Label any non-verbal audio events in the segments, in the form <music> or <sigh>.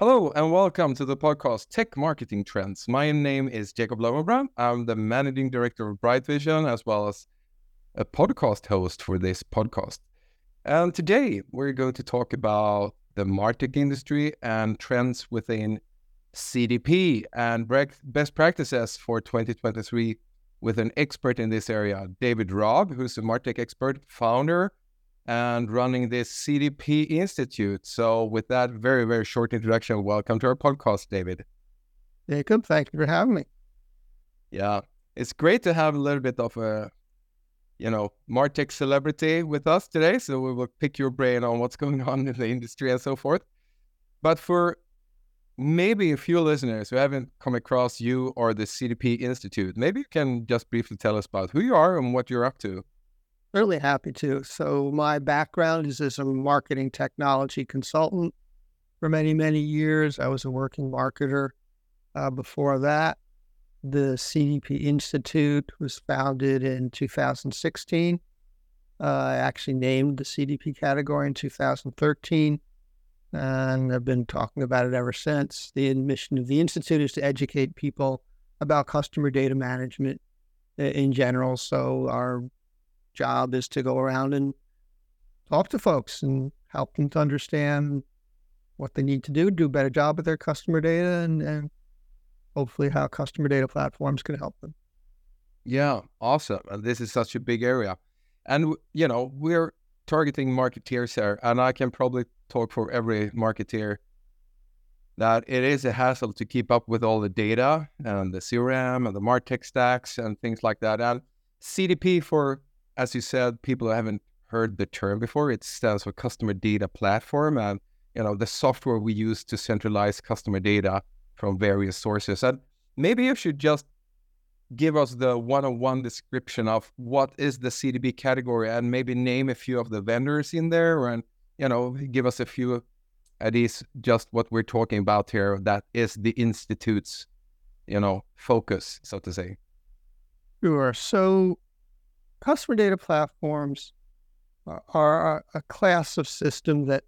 Hello and welcome to the podcast Tech Marketing Trends. My name is Jacob Lowenbrand. I'm the managing director of Bright Vision as well as a podcast host for this podcast. And today we're going to talk about the MarTech industry and trends within CDP and best practices for 2023 with an expert in this area, David Raab, who's a MarTech expert, founder, and running this CDP Institute. So, with that very, very short introduction, welcome to our podcast, David. Jacob, thank you for having me. Yeah, it's great to have a little bit of a, you know, Martech celebrity with us today. So we will pick your brain on what's going on in the industry and so forth. But for maybe a few listeners who haven't come across you or the CDP Institute, maybe you can just briefly tell us about who you are and what you're up to. Really happy to. So, my background is as a marketing technology consultant for many, many years. I was a working marketer uh, before that. The CDP Institute was founded in 2016. Uh, I actually named the CDP category in 2013 and I've been talking about it ever since. The mission of the Institute is to educate people about customer data management in general. So our job is to go around and talk to folks and help them to understand what they need to do, do a better job with their customer data, and, and hopefully how customer data platforms can help them. Yeah, awesome. And this is such a big area. And, you know, we're targeting marketeers here, and I can probably talk for every marketeer that it is a hassle to keep up with all the data and the CRM and the MarTech stacks and things like that. And CDP, for as you said, people haven't heard the term before. It stands for Customer Data Platform, and you know the software we use to centralize customer data from various sources. And maybe you should just give us the one-on-one description of what is the CDP category and maybe name a few of the vendors in there and you know give us a few ideas just what we're talking about here that is the institute's you know focus so to say sure so customer data platforms are a class of system that,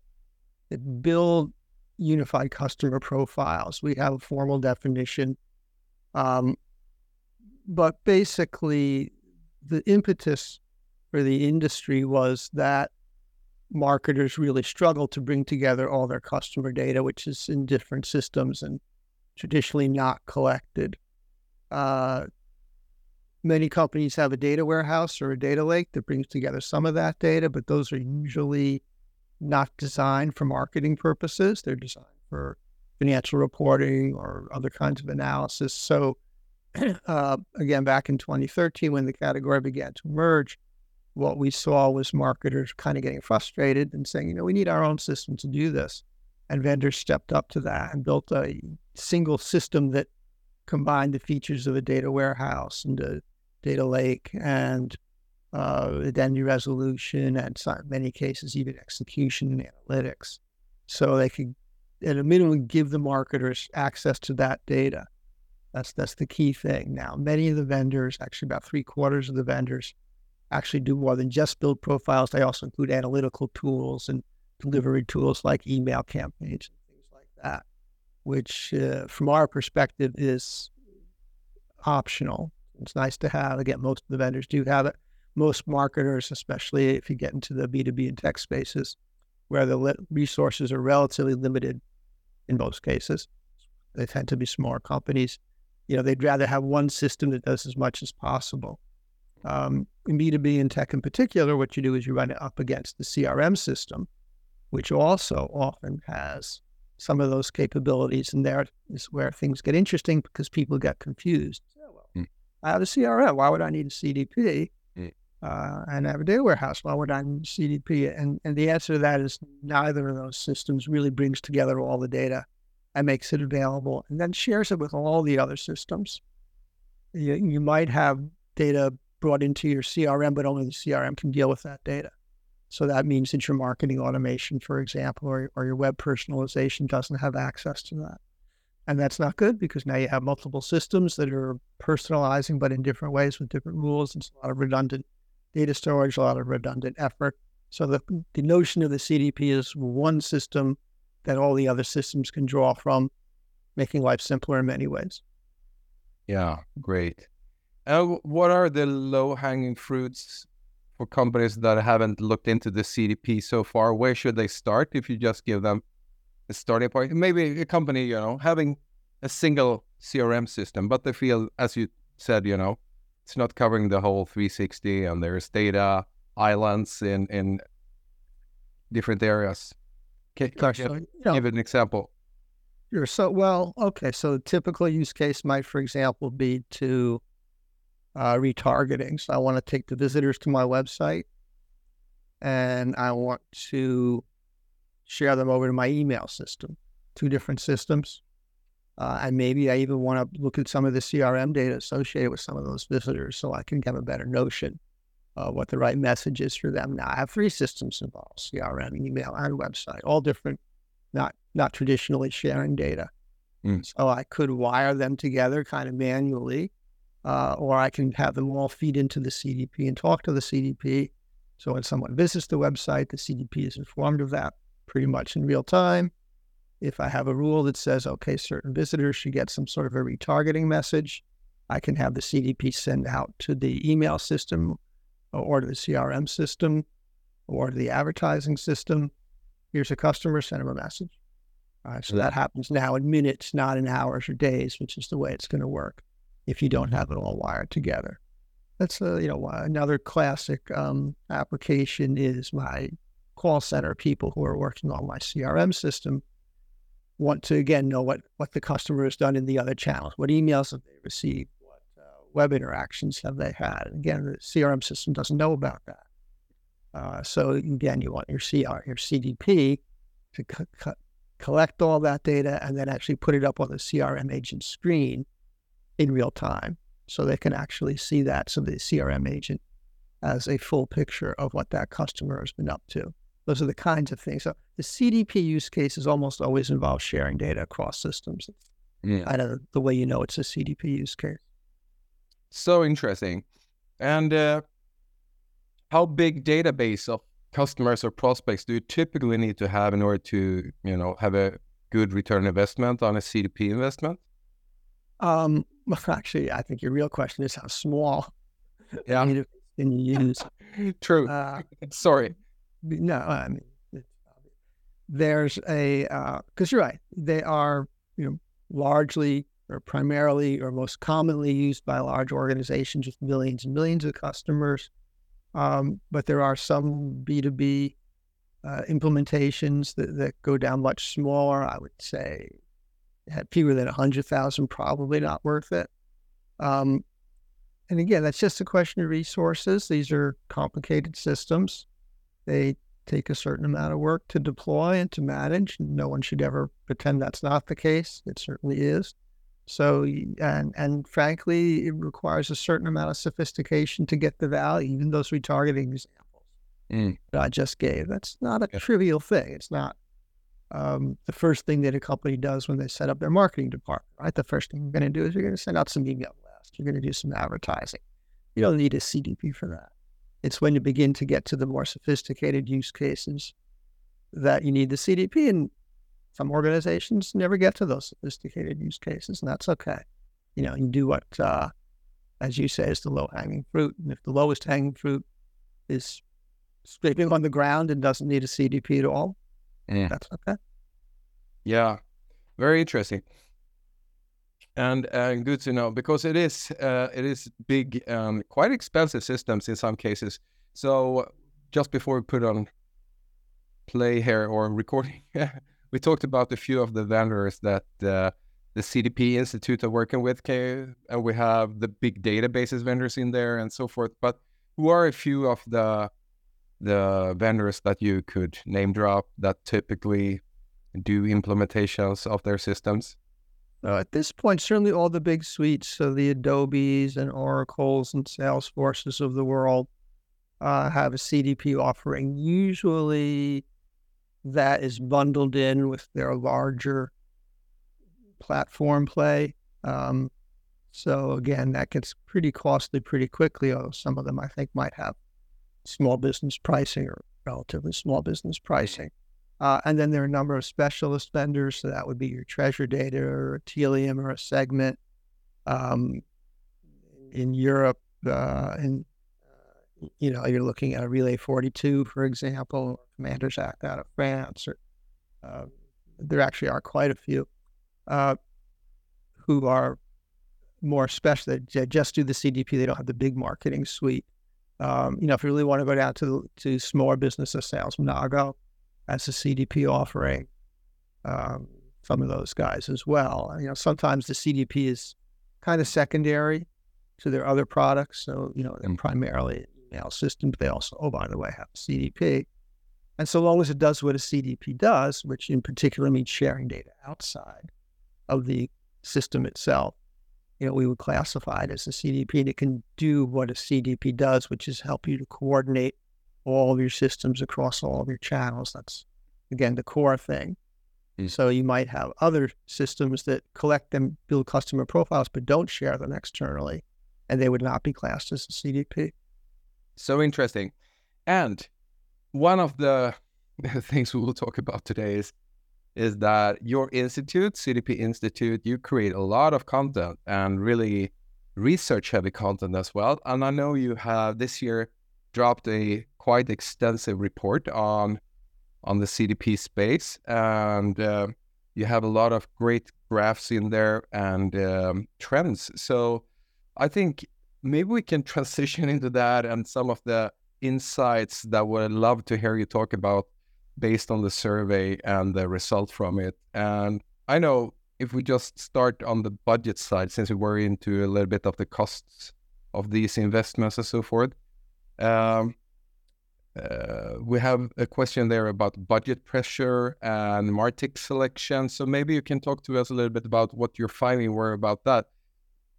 that build unified customer profiles we have a formal definition um, but basically, the impetus for the industry was that marketers really struggle to bring together all their customer data, which is in different systems and traditionally not collected. Uh, many companies have a data warehouse or a data lake that brings together some of that data, but those are usually not designed for marketing purposes. They're designed for financial reporting or other kinds of analysis. So <clears throat> uh, again, back in 2013, when the category began to emerge, what we saw was marketers kind of getting frustrated and saying, you know, we need our own system to do this. And vendors stepped up to that and built a single system that combined the features of a data warehouse and a data lake and uh, identity resolution and in many cases even execution and analytics. So they could, at a minimum, give the marketers access to that data that's that's the key thing. Now, many of the vendors, actually about three quarters of the vendors, actually do more than just build profiles. They also include analytical tools and delivery tools like email campaigns and things like that, which, uh, from our perspective, is optional. It's nice to have. Again, most of the vendors do have it. Most marketers, especially if you get into the B2B and tech spaces, where the resources are relatively limited in most cases, they tend to be smaller companies you know, they'd rather have one system that does as much as possible. Um, in B2B and tech in particular, what you do is you run it up against the CRM system, which also often has some of those capabilities. And there is where things get interesting because people get confused. I have a CRM. Why would I need a CDP? Mm. Uh, and I have a data warehouse. Why would I need a CDP? And, and the answer to that is neither of those systems really brings together all the data and makes it available and then shares it with all the other systems. You, you might have data brought into your CRM, but only the CRM can deal with that data. So that means that your marketing automation, for example, or, or your web personalization doesn't have access to that. And that's not good because now you have multiple systems that are personalizing, but in different ways with different rules. It's a lot of redundant data storage, a lot of redundant effort. So the, the notion of the CDP is one system that all the other systems can draw from, making life simpler in many ways. Yeah, great. And what are the low hanging fruits for companies that haven't looked into the CDP so far? Where should they start if you just give them starting point? Maybe a company, you know, having a single CRM system, but they feel, as you said, you know, it's not covering the whole 360 and there's data islands in, in different areas. Can, give, so, you know, give an example. Sure. So, well, okay. So, the typical use case might, for example, be to uh, retargeting. So, I want to take the visitors to my website and I want to share them over to my email system, two different systems. Uh, and maybe I even want to look at some of the CRM data associated with some of those visitors so I can have a better notion of what the right message is for them. Now, I have three systems involved CRM, email, and website, all different, not, not traditionally sharing data. Mm. So I could wire them together kind of manually, uh, or I can have them all feed into the CDP and talk to the CDP. So when someone visits the website, the CDP is informed of that pretty much in real time if I have a rule that says, okay, certain visitors should get some sort of a retargeting message, I can have the CDP send out to the email system or to the CRM system or to the advertising system. Here's a customer, send them a message. Right, so that happens now in minutes, not in hours or days, which is the way it's going to work if you don't have it all wired together. That's a, you know another classic um, application is my call center people who are working on my CRM system want to again know what what the customer has done in the other channels, what emails have they received, what uh, web interactions have they had. Again, the CRM system doesn't know about that. Uh, so again, you want your CR, your CDP to co- co- collect all that data and then actually put it up on the CRM agent screen in real time, so they can actually see that. So the CRM agent has a full picture of what that customer has been up to. Those are the kinds of things. So the CDP use cases almost always involve sharing data across systems. Yeah. Kind of the way you know it's a CDP use case. So interesting. And uh, how big database of customers or prospects do you typically need to have in order to, you know, have a good return investment on a CDP investment? Um, well, <laughs> actually, I think your real question is how small Yeah. <laughs> you use? <laughs> True. Uh, Sorry. No, I mean, there's a because you're right. They are you know largely or primarily or most commonly used by large organizations with millions and millions of customers. Um, but there are some B2B uh, implementations that, that go down much smaller. I would say had fewer than 100,000, probably not worth it. Um, and again, that's just a question of resources. These are complicated systems. They take a certain amount of work to deploy and to manage. No one should ever pretend that's not the case. It certainly is. So, and and frankly, it requires a certain amount of sophistication to get the value. Even those retargeting examples Mm. that I just gave, that's not a Yeah. trivial thing. It's not um, the first thing that a company does when they set up their marketing department. Right, the first thing you're going to do is you're going to send out some email blasts. You're going to do some advertising. You don't need a CDP for that. It's when you begin to get to the more sophisticated use cases that you need the CDP. And some organizations never get to those sophisticated use cases, and that's okay. You know, you do what, uh, as you say, is the low hanging fruit. And if the lowest hanging fruit is scraping on the ground and doesn't need a CDP at all, Yeah. that's okay. Yeah, very interesting, and uh, good to know because it is uh, it is big, um, quite expensive systems in some cases. So just before we put on play here or recording, <laughs> we talked about a few of the vendors that uh, the CDP Institute are working with, and we have the big databases vendors in there and so forth. But who are a few of the the vendors that you could name drop that typically do implementations of their systems? At this point, certainly all the big suites, so the Adobes and Oracles and Salesforces of the world, uh, have a CDP offering. Usually, that is bundled in with their larger platform play. Um, so again, that gets pretty costly pretty quickly. Although some of them, I think, might have small business pricing or relatively small business pricing. Uh, and then there are a number of specialist vendors. So that would be your treasure data or a Tealium or a segment. Um, in Europe, uh, in you know, you're looking at a Relay 42, for example, or Commanders Act out of France, or uh, there actually are quite a few uh, who are more special. They just do the CDP. They don't have the big marketing suite. Um, you know, if you really want to go down to to smaller business sales, Nago as a CDP offering. Um, some of those guys as well. You know, sometimes the CDP is kind of secondary to their other products. So, you know, they're primarily email system, but they also, oh, by the way, have a CDP. And so long as it does what a CDP does, which in particular means sharing data outside of the system itself, you know, we would classify it as a CDP and it can do what a CDP does, which is help you to coordinate all of your systems across all of your channels. That's again the core thing. Mm. So you might have other systems that collect and build customer profiles but don't share them externally, and they would not be classed as a CDP. So interesting. And one of <laughs> the things we will talk about today is is that your institute, CDP Institute, you create a lot of content and really research heavy content as well. And I know you have this year dropped a quite extensive report on on the CDP space, and uh, you have a lot of great graphs in there and um, trends. So I think maybe we can transition <laughs> into that and some of the insights that would love to hear you talk about based on the survey and the result from it. And I know if we just start on the budget side, since we were into a little bit of the costs of these investments and so forth, um, uh, we have a question there about budget pressure and Martech selection. So maybe you can talk to us a little bit about what your finding were about that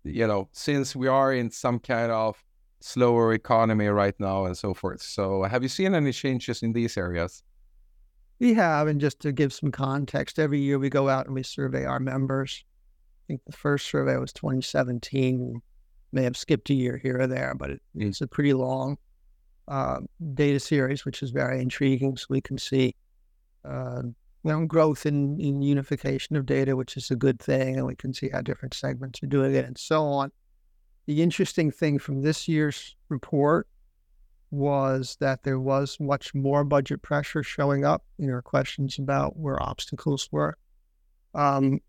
you know, since we are in some kind of slower economy right now and so forth. So, have you seen any changes in these areas? We have, and just to give some context, every year we go out and we survey our members. I think the first survey was 2017. We may have skipped a year here or there, but it, mm. it's a pretty long uh, data series, which is very intriguing. So we can see uh, growth in, in unification of data, which is a good thing, and we can see how different segments are doing it and so on. The interesting thing from this year's report was that there was much more budget pressure showing up in our questions about where obstacles were. Um,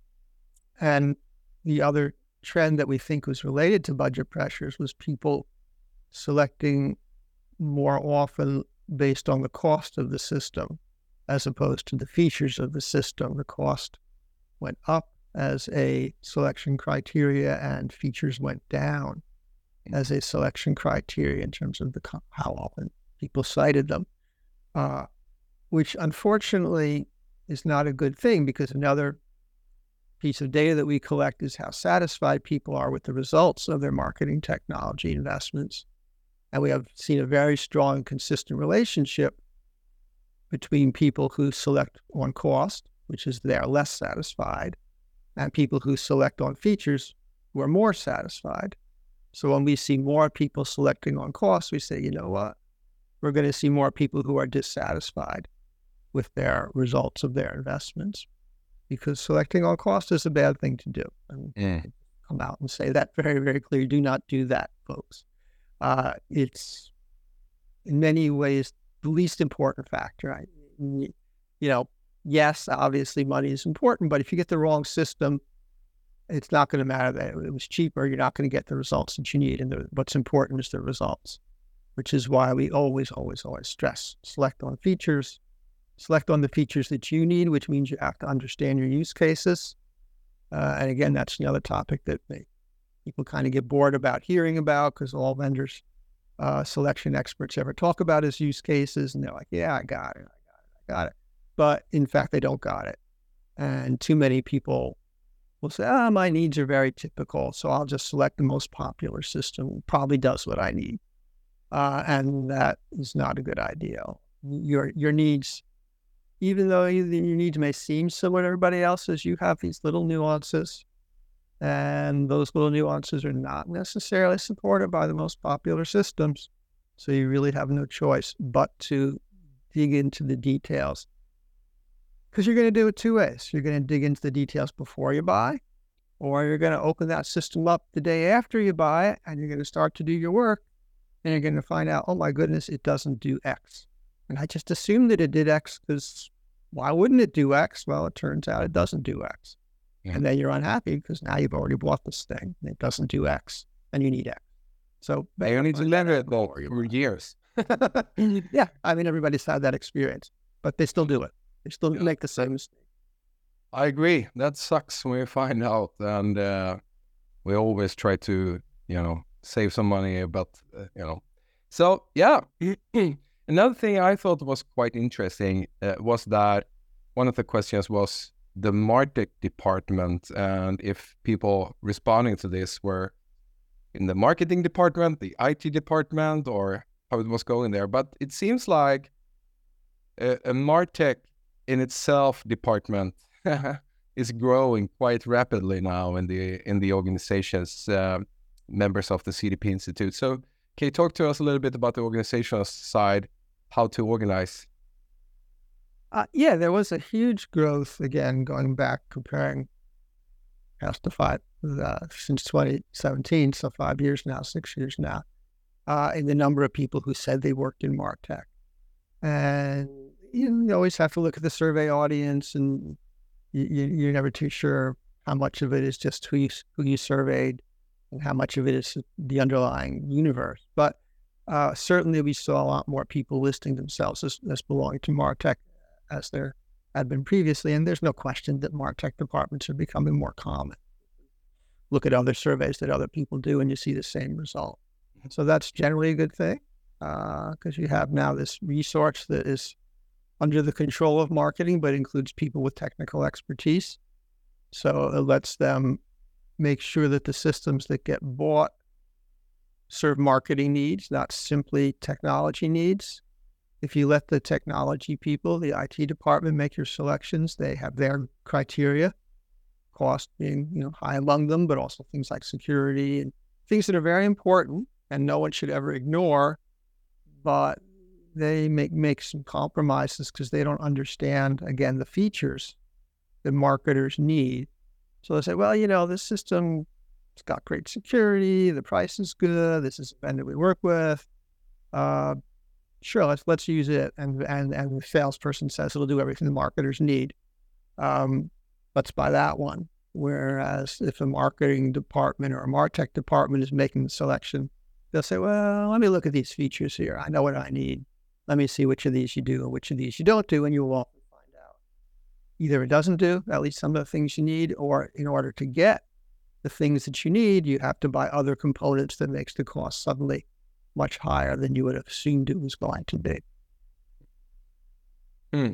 and the other trend that we think was related to budget pressures was people selecting more often based on the cost of the system as opposed to the features of the system. The cost went up as a selection criteria and features went down as a selection criteria in terms of the how often people cited them, uh, which unfortunately is not a good thing because another piece of data that we collect is how satisfied people are with the results of their marketing technology investments. And we have seen a very strong, consistent relationship between people who select on cost, which is they are less satisfied, and people who select on features who are more satisfied. So when we see more people selecting on cost, we say, you know what, we're going to see more people who are dissatisfied with their results of their investments because selecting on cost is a bad thing to do. And yeah. come out and say that very, very clear. Do not do that, folks. Uh, it's in many ways the least important factor. I, you know, yes, obviously money is important, but if you get the wrong system, it's not going to matter that it was cheaper. You're not going to get the results that you need. And the, what's important is the results, which is why we always, always, always stress select on features, select on the features that you need, which means you have to understand your use cases. Uh, and again, that's another topic that they, people kind of get bored about hearing about because all vendors uh, selection experts ever talk about is use cases. And they're like, yeah, I got it. I got it. I got it. But in fact, they don't got it. And too many people will say, ah, my needs are very typical. So I'll just select the most popular system. Probably does what I need. Uh, and that is not a good idea. Your, your needs, even though your needs may seem similar to everybody else's, you have these little nuances and those little nuances are not necessarily supported by the most popular systems. So you really have no choice but to dig into the details Because you're going to do it two ways. You're going to dig into the details before you buy, or you're going to open that system up the day after you buy it and you're going to start to do your work and you're going to find out, oh my goodness, it doesn't do X. And I just assumed that it did X because why wouldn't it do X? Well, it turns out it doesn't do X. Yeah. And then you're unhappy because now you've already bought this thing and it doesn't do X and you need X. So they only need to learn it for years. <laughs> yeah. I mean, everybody's had that experience, but they still do it. They still yeah. make the same mistake. I agree. That sucks when you find out. And uh, we always try to, you know, save some money, but, uh, you know. So, yeah. <clears throat> Another thing I thought was quite interesting uh, was that one of the questions was the Martech department and if people responding to this were in the marketing department, the IT department, or how it was going there. But it seems like a, a Martech in itself department <laughs> is growing quite rapidly now in the in the organizations uh, members of the CDP Institute. So can you talk to us a little bit about the organizational side, how to organize? Uh, yeah, there was a huge growth again going back comparing past the five uh, since 2017, so five years now, six years now, uh, in the number of people who said they worked in Martech. And you, you always have to look at the survey audience, and you, you're never too sure how much of it is just who you, who you surveyed and how much of it is the underlying universe. But uh, certainly, we saw a lot more people listing themselves as, as belonging to Martech as there had been previously. And there's no question that Martech departments are becoming more common. Look at other surveys that other people do, and you see the same result. Mm-hmm. So that's generally a good thing because uh, you have now this resource that is under the control of marketing, but includes people with technical expertise. So it lets them make sure that the systems that get bought serve marketing needs, not simply technology needs. If you let the technology people, the IT department make your selections, they have their criteria, cost being you know high among them, but also things like security and things that are very important and no one should ever ignore. But they make make some compromises because they don't understand again the features that marketers need. So they say, well, you know, this system it's got great security, the price is good, this is a vendor we work with. Uh, sure, let's let's use it. And and and the salesperson says it'll do everything the marketers need. Um, let's buy that one. Whereas if a marketing department or a martech department is making the selection, they'll say, well, let me look at these features here. I know what I need. Let me see which of these you do and which of these you don't do, and you will often find out. Either it doesn't do at least some of the things you need, or in order to get the things that you need, you have to buy other components that makes the cost suddenly much higher than you would have assumed it was going to be. Hmm.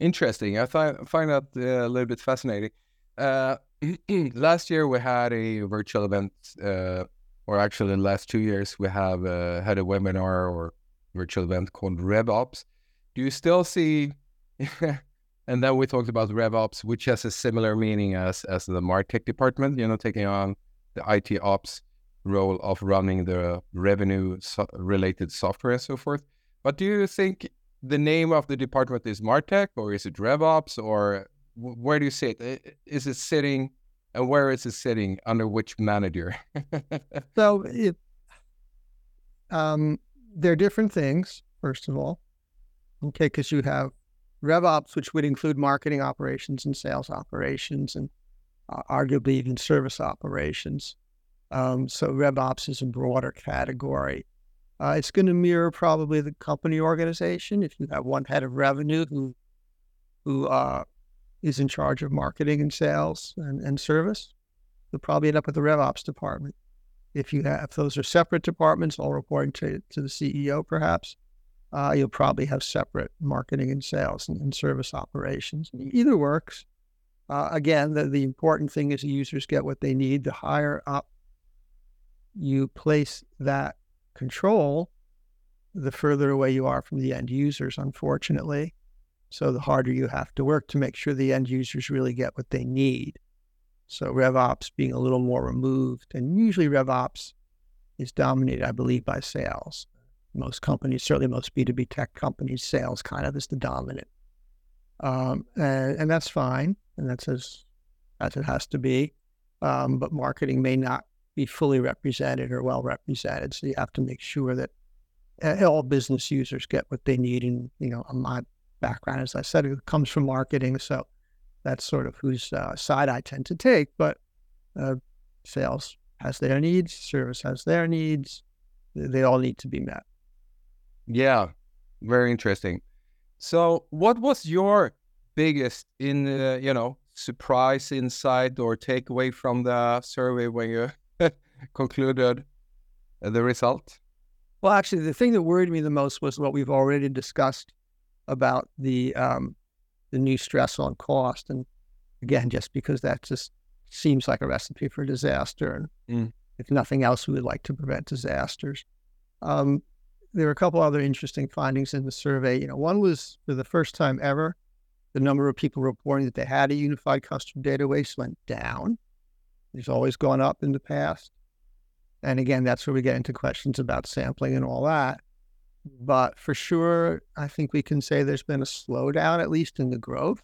Interesting. I find find that uh, a little bit fascinating. Uh, <clears throat> last year we had a virtual event, uh, or actually in the last two years we have uh, had a webinar or virtual event called RevOps. Do you still see? <laughs> and then we talked about RevOps, which has a similar meaning as as the Martech department. You know, taking on the IT ops role of running the revenue so- related software and so forth. But do you think the name of the department is Martech or is it RevOps or w- where do you see it? Is it sitting and where is it sitting under which manager? <laughs> so it, um, they're different things, first of all. Okay, because you have RevOps, which would include marketing operations and sales operations and uh, arguably even service operations. Um, so RevOps is a broader category. Uh, it's going to mirror probably the company organization. If you have one head of revenue who who uh, is in charge of marketing and sales and, and service, you'll probably end up with the RevOps department. If you have if those are separate departments, all reporting to, to the CEO, perhaps, uh, you'll probably have separate marketing and sales and, and service operations. Either works. Uh, again, the, the important thing is the users get what they need. The higher up you place that control, the further away you are from the end users, unfortunately. So the harder you have to work to make sure the end users really get what they need. So RevOps being a little more removed, and usually RevOps is dominated, I believe, by sales. Most companies, certainly most B2B tech companies, sales kind of is the dominant um, and, and, that's fine, and that's as as it has to be. Um, but marketing may not be fully represented or well represented, so you have to make sure that uh, all business users get what they need. And you know, my background, as I said, it comes from marketing, so that's sort of whose uh, side I tend to take. But uh, sales has their needs, service has their needs. They all need to be met. Yeah, very interesting. So, what was your biggest in uh, you know surprise, insight, or takeaway from the survey when you concluded the result? Well, actually, the thing that worried me the most was what we've already discussed about the um, the new stress on cost, and again, just because that just seems like a recipe for disaster, and mm. if nothing else, we would like to prevent disasters. Um, there were a couple other interesting findings in the survey. You know, one was for the first time ever, the number of people reporting that they had a unified customer database went down. It's always gone up in the past. And again, that's where we get into questions about sampling and all that. But for sure, I think we can say there's been a slowdown, at least in the growth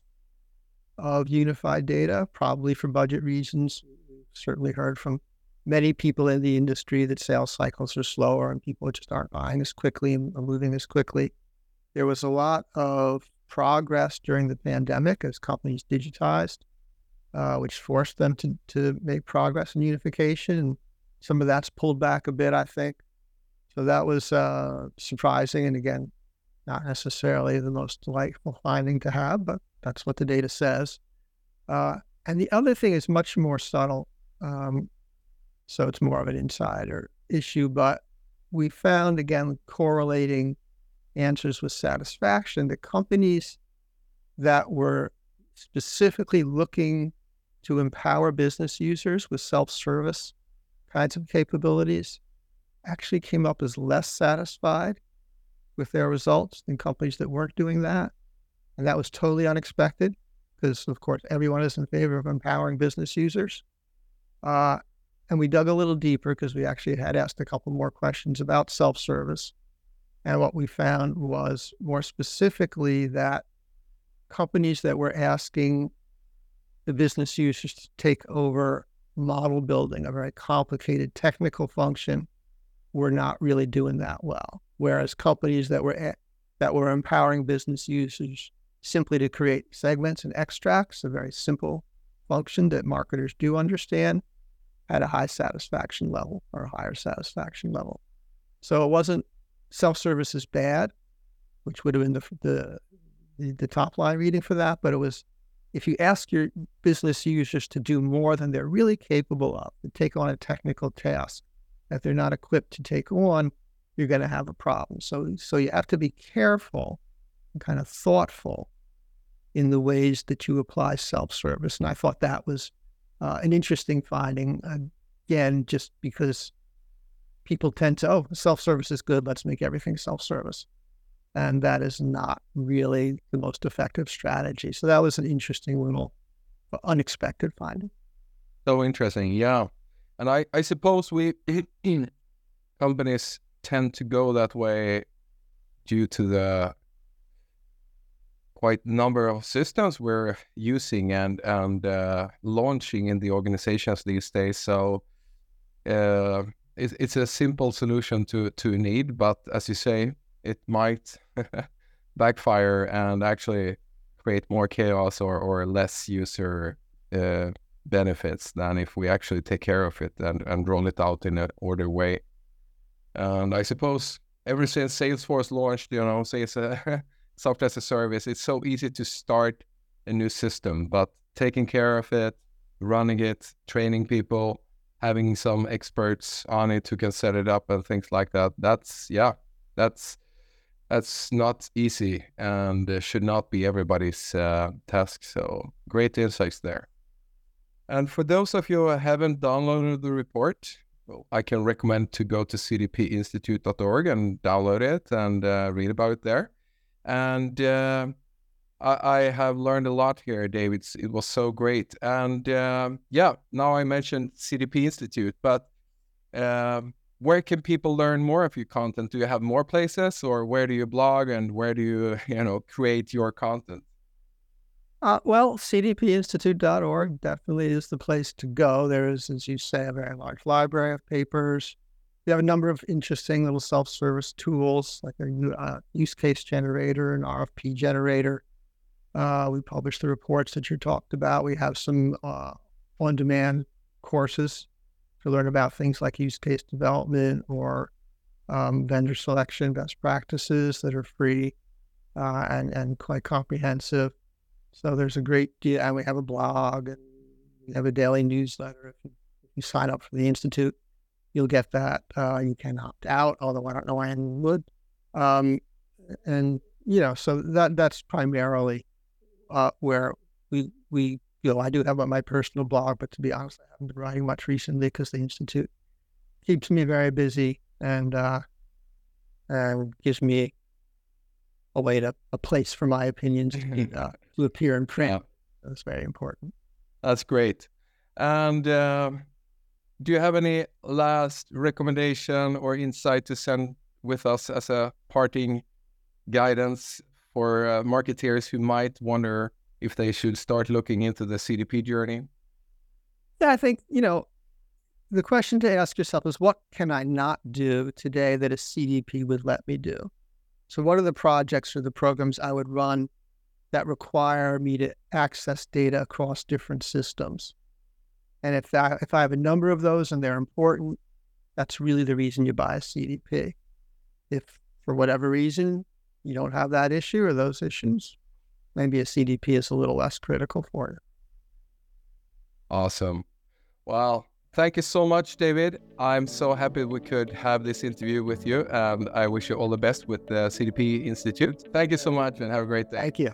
of unified data, probably for budget reasons. We've certainly heard from many people in the industry that sales cycles are slower and people just aren't buying as quickly and moving as quickly. There was a lot of progress during the pandemic as companies digitized, uh, which forced them to, to make progress in unification. Some of that's pulled back a bit, I think. So that was uh, surprising. And again, not necessarily the most delightful finding to have, but that's what the data says. Uh, and the other thing is much more subtle. Um, so it's more of an insider issue. But we found, again, correlating answers with satisfaction that companies that were specifically looking to empower business users with self service kinds of capabilities actually came up as less satisfied with their results than companies that weren't doing that. And that was totally unexpected because, of course, everyone is in favor of empowering business users. Uh, and we dug a little deeper because we actually had asked a couple more questions about self service. And what we found was more specifically that companies that were asking the business users to take over model building, a very complicated technical function, were not really doing that well. Whereas companies that were that were empowering business users simply to create segments and extracts, a very simple function that marketers do understand, had a high satisfaction level or a higher satisfaction level. So it wasn't self-service is bad, which would have been the, the the, the top line reading for that, but it was if you ask your business users to do more than they're really capable of, to take on a technical task that they're not equipped to take on, you're going to have a problem. So, so you have to be careful and kind of thoughtful in the ways that you apply self-service. And I thought that was uh, an interesting finding. Again, just because people tend to, oh, self-service is good. Let's make everything self-service and that is not really the most effective strategy. So that was an interesting little unexpected finding. So interesting, yeah. And I, I suppose we <clears throat> companies tend to go that way due to the quite number of systems we're using and and uh, launching in the organizations these days. So uh, it, it's a simple solution to to need, but as you say, it might <laughs> backfire and actually create more chaos or, or less user uh, benefits than if we actually take care of it and, and roll it out in an order way. And I suppose ever since Salesforce launched, you know, say it's a software as a service, it's so easy to start a new system, but taking care of it, running it, training people, having some experts on it who can set it up and things like that. That's yeah, that's that's not easy and should not be everybody's uh, task. So great insights there. And for those of you who haven't downloaded the report, well, I can recommend to go to cdpinstitute.org and download it and uh, read about it there. And uh, I, I, have learned a lot here, David. It was so great. And um, yeah, now I mentioned CDP Institute, but um, where can people learn more of your content? Do you have more places, or where do you blog and where do you <laughs> you know create your content? Uh, well, cdpinstitute.org definitely is the place to go. There is, as you say, a very large library of papers. We have a number of interesting little self-service tools, like a uh, use case generator, and RFP generator. Uh, we publish the reports that you talked about. We have some uh, on-demand courses to learn about things like use case development or um, vendor selection, best practices that are free uh, and and quite comprehensive. So there's a great deal, and we have a blog and we have a daily newsletter. If you, sign up for the institute, you'll get that. Uh, you can opt out, although I don't know why anyone would. Um, and you know, so that that's primarily uh, where we we you know I do have my personal blog, but to be honest, I haven't been writing much recently because the institute keeps me very busy and uh, and gives me a way to a place for my opinions to, <laughs> uh, to appear in print. Yeah. That's very important. That's great. And uh, do you have any last recommendation or insight to send with us as a parting guidance for uh, marketeers who might wonder if they should start looking into the CDP journey? Yeah, I think, you know, the question to ask yourself is what can I not do today that a CDP would let me do? So, what are the projects or the programs I would run that require me to access data across different systems? And if that, if I have a number of those and they're important, that's really the reason you buy a CDP. If for whatever reason you don't have that issue or those issues, maybe a CDP is a little less critical for you. Awesome. Well, Thank you so much, David. I'm so happy we could have this interview with you. And I wish you all the best with the CDP Institute. Thank you so much and have a great day. Thank you.